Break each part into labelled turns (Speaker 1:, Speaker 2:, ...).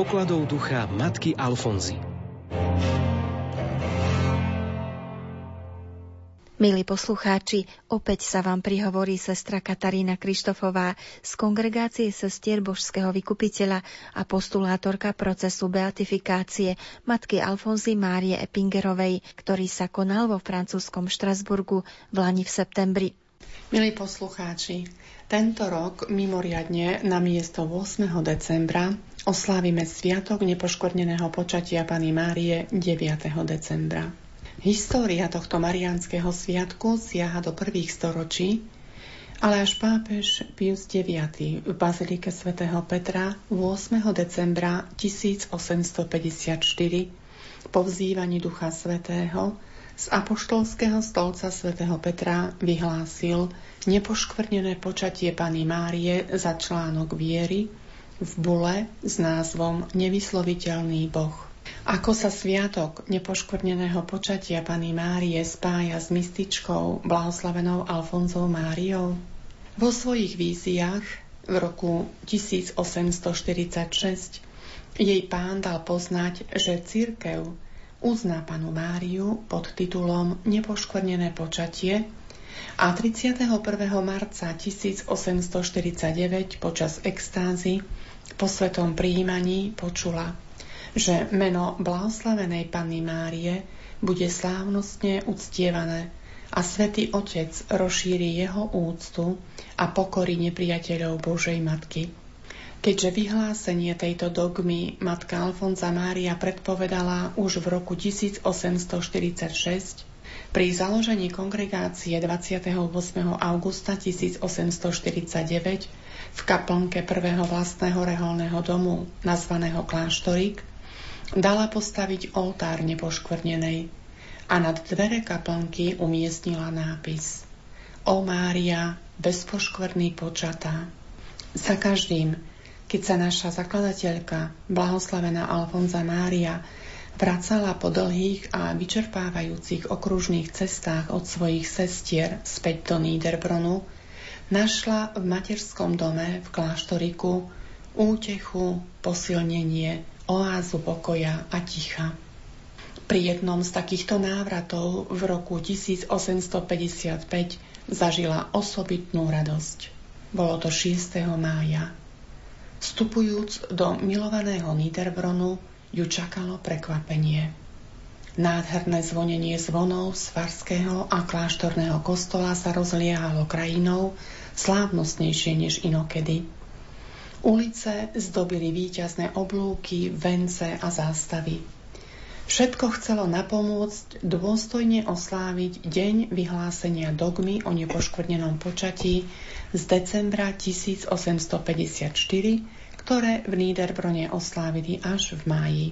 Speaker 1: pokladov ducha matky Alfonzy.
Speaker 2: Milí poslucháči, opäť sa vám prihovorí sestra Katarína Krištofová z kongregácie sestier Božského vykupiteľa a postulátorka procesu beatifikácie matky Alfonzy Márie Epingerovej, ktorý sa konal vo francúzskom Štrasburgu v Lani v septembri.
Speaker 3: Milí poslucháči, tento rok mimoriadne na miesto 8. decembra oslávime Sviatok nepoškvrneného počatia Pany Márie 9. decembra. História tohto mariánskeho sviatku siaha do prvých storočí, ale až pápež Pius IX v Bazilike svätého Petra 8. decembra 1854 po vzývaní Ducha Svetého z apoštolského stolca svätého Petra vyhlásil nepoškvrnené počatie Pany Márie za článok viery v bule s názvom Nevysloviteľný Boh. Ako sa sviatok nepoškvrneného počatia Pany Márie spája s mystičkou blahoslavenou Alfonzou Máriou? Vo svojich víziách v roku 1846 jej pán dal poznať, že církev uzná panu Máriu pod titulom Nepoškvrnené počatie a 31. marca 1849 počas extázy po svetom príjmaní počula že meno blahoslavenej Panny Márie bude slávnostne uctievané a Svetý Otec rozšíri jeho úctu a pokorí nepriateľov Božej Matky. Keďže vyhlásenie tejto dogmy matka Alfonza Mária predpovedala už v roku 1846, pri založení kongregácie 28. augusta 1849 v kaplnke prvého vlastného reholného domu nazvaného Kláštorik Dala postaviť oltár nepoškvrnenej a nad dvere kaplnky umiestnila nápis O Mária, bezpoškvrný počatá. Za každým, keď sa naša zakladateľka, blahoslavená Alfonza Mária, vracala po dlhých a vyčerpávajúcich okružných cestách od svojich sestier späť do Niederbronu, našla v materskom dome v kláštoriku útechu, posilnenie, oázu pokoja a ticha. Pri jednom z takýchto návratov v roku 1855 zažila osobitnú radosť. Bolo to 6. mája. Vstupujúc do milovaného Niederbronu, ju čakalo prekvapenie. Nádherné zvonenie zvonov z farského a kláštorného kostola sa rozliehalo krajinou slávnostnejšie než inokedy. Ulice zdobili víťazné oblúky, vence a zástavy. Všetko chcelo napomôcť dôstojne osláviť deň vyhlásenia dogmy o nepoškvrnenom počatí z decembra 1854, ktoré v Niederbrone oslávili až v máji.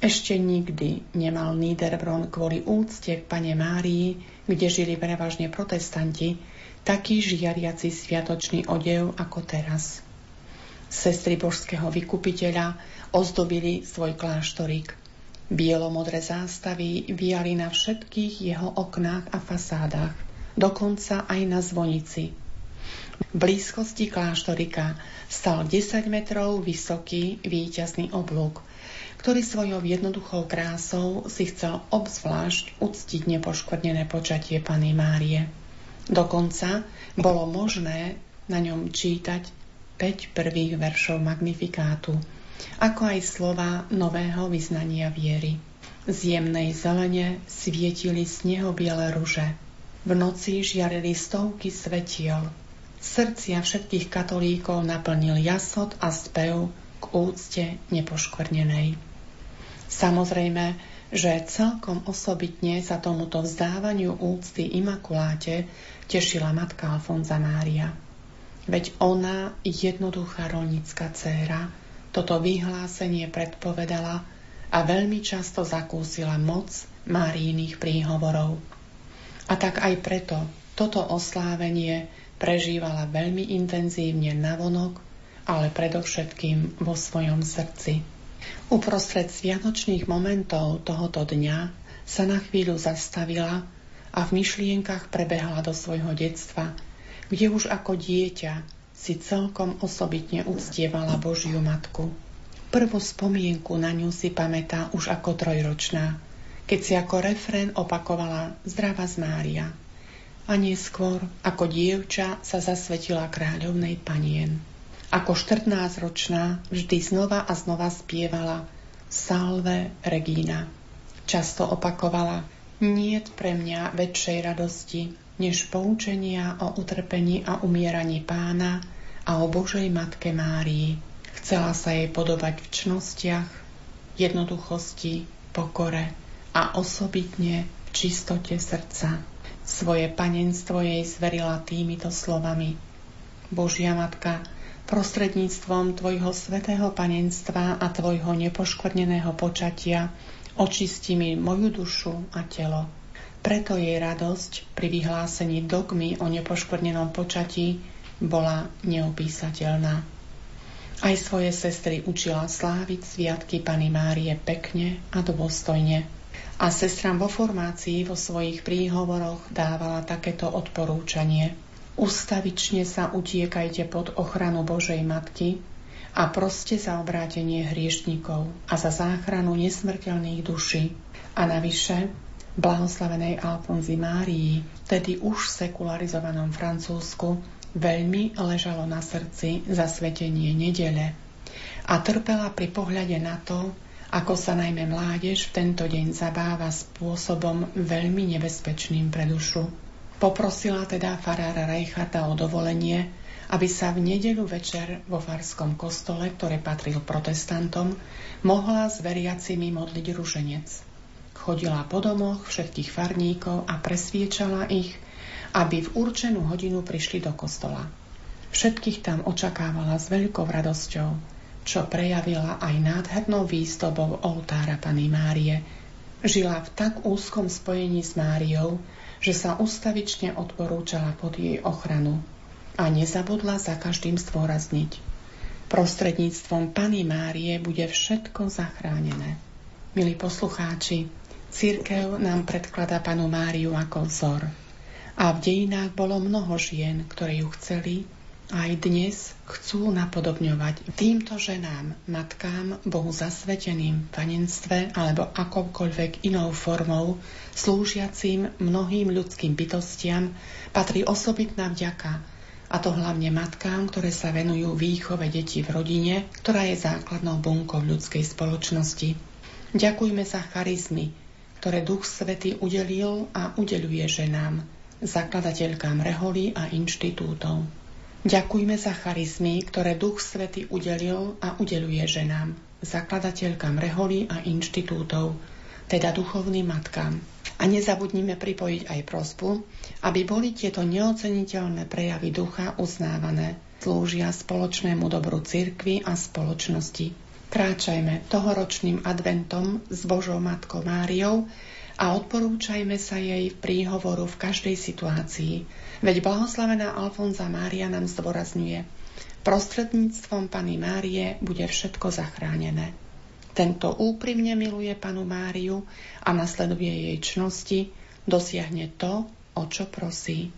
Speaker 3: Ešte nikdy nemal Niederbron kvôli úcte k pane Márii, kde žili prevažne protestanti, taký žiariaci sviatočný odev ako teraz. Sestry božského vykupiteľa ozdobili svoj kláštorík. Bielomodré zástavy viali na všetkých jeho oknách a fasádach, dokonca aj na zvonici. V blízkosti kláštorika stal 10 metrov vysoký víťazný oblúk, ktorý svojou jednoduchou krásou si chcel obzvlášť uctiť nepoškvrnené počatie Pany Márie. Dokonca bolo možné na ňom čítať 5 prvých veršov Magnifikátu, ako aj slova nového vyznania viery. Z jemnej zelene svietili snehobiele ruže. V noci žiarili stovky svetiel. Srdcia všetkých katolíkov naplnil jasot a spev k úcte nepoškvrnenej. Samozrejme, že celkom osobitne sa tomuto vzdávaniu úcty Imakuláte tešila matka Alfonza Mária. Veď ona, jednoduchá rolnická dcéra, toto vyhlásenie predpovedala a veľmi často zakúsila moc Márijných príhovorov. A tak aj preto toto oslávenie prežívala veľmi intenzívne navonok, ale predovšetkým vo svojom srdci. Uprostred sviatočných momentov tohoto dňa sa na chvíľu zastavila a v myšlienkach prebehla do svojho detstva – kde už ako dieťa si celkom osobitne uctievala Božiu Matku. Prvú spomienku na ňu si pamätá už ako trojročná, keď si ako refrén opakovala Zdrava z Mária. A neskôr, ako dievča, sa zasvetila kráľovnej panien. Ako 14-ročná vždy znova a znova spievala Salve Regina. Často opakovala Niet pre mňa väčšej radosti, než poučenia o utrpení a umieraní pána a o Božej Matke Márii. Chcela sa jej podobať v čnostiach, jednoduchosti, pokore a osobitne v čistote srdca. Svoje panenstvo jej zverila týmito slovami. Božia Matka, prostredníctvom Tvojho svetého panenstva a Tvojho nepoškvrneného počatia očisti mi moju dušu a telo. Preto jej radosť pri vyhlásení dogmy o nepoškvrnenom počatí bola neopísateľná. Aj svoje sestry učila sláviť sviatky Pany Márie pekne a dôstojne. A sestram vo formácii vo svojich príhovoroch dávala takéto odporúčanie. Ustavične sa utiekajte pod ochranu Božej Matky a proste za obrátenie hriešnikov a za záchranu nesmrteľných duší. A navyše, blahoslavenej Alfonzi Márii, tedy už sekularizovanom Francúzsku, veľmi ležalo na srdci zasvetenie nedele a trpela pri pohľade na to, ako sa najmä mládež v tento deň zabáva spôsobom veľmi nebezpečným pre dušu. Poprosila teda farára Reicharta o dovolenie, aby sa v nedeľu večer vo farskom kostole, ktoré patril protestantom, mohla s veriacimi modliť ruženec. Chodila po domoch všetkých farníkov a presviečala ich, aby v určenú hodinu prišli do kostola. Všetkých tam očakávala s veľkou radosťou, čo prejavila aj nádhernou výstobou oltára Pany Márie. Žila v tak úzkom spojení s Máriou, že sa ustavične odporúčala pod jej ochranu a nezabudla za každým stôrazniť. Prostredníctvom Pany Márie bude všetko zachránené. Milí poslucháči, Církev nám predklada Panu Máriu ako vzor. A v dejinách bolo mnoho žien, ktoré ju chceli aj dnes chcú napodobňovať týmto ženám, matkám, Bohu zasveteným panenstve alebo akokoľvek inou formou, slúžiacim mnohým ľudským bytostiam, patrí osobitná vďaka, a to hlavne matkám, ktoré sa venujú výchove detí v rodine, ktorá je základnou bunkou ľudskej spoločnosti. Ďakujme za charizmy, ktoré Duch Svety udelil a udeluje ženám, zakladateľkám reholí a inštitútov. Ďakujme za charizmy, ktoré Duch Svety udelil a udeluje ženám, zakladateľkám reholí a inštitútov, teda duchovným matkám. A nezabudnime pripojiť aj prosbu, aby boli tieto neoceniteľné prejavy ducha uznávané, slúžia spoločnému dobru cirkvy a spoločnosti. Kráčajme tohoročným adventom s Božou Matkou Máriou, a odporúčajme sa jej v príhovoru v každej situácii. Veď blahoslavená Alfonza Mária nám zdôrazňuje, prostredníctvom Pany Márie bude všetko zachránené. Tento úprimne miluje Panu Máriu a nasleduje jej čnosti, dosiahne to, o čo prosí.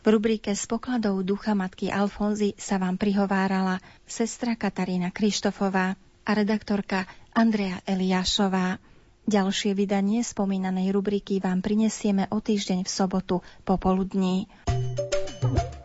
Speaker 2: V rubrike z pokladov ducha matky Alfonzy sa vám prihovárala sestra Katarína Krištofová a redaktorka Andrea Eliášová. Ďalšie vydanie spomínanej rubriky vám prinesieme o týždeň v sobotu popoludní. thank you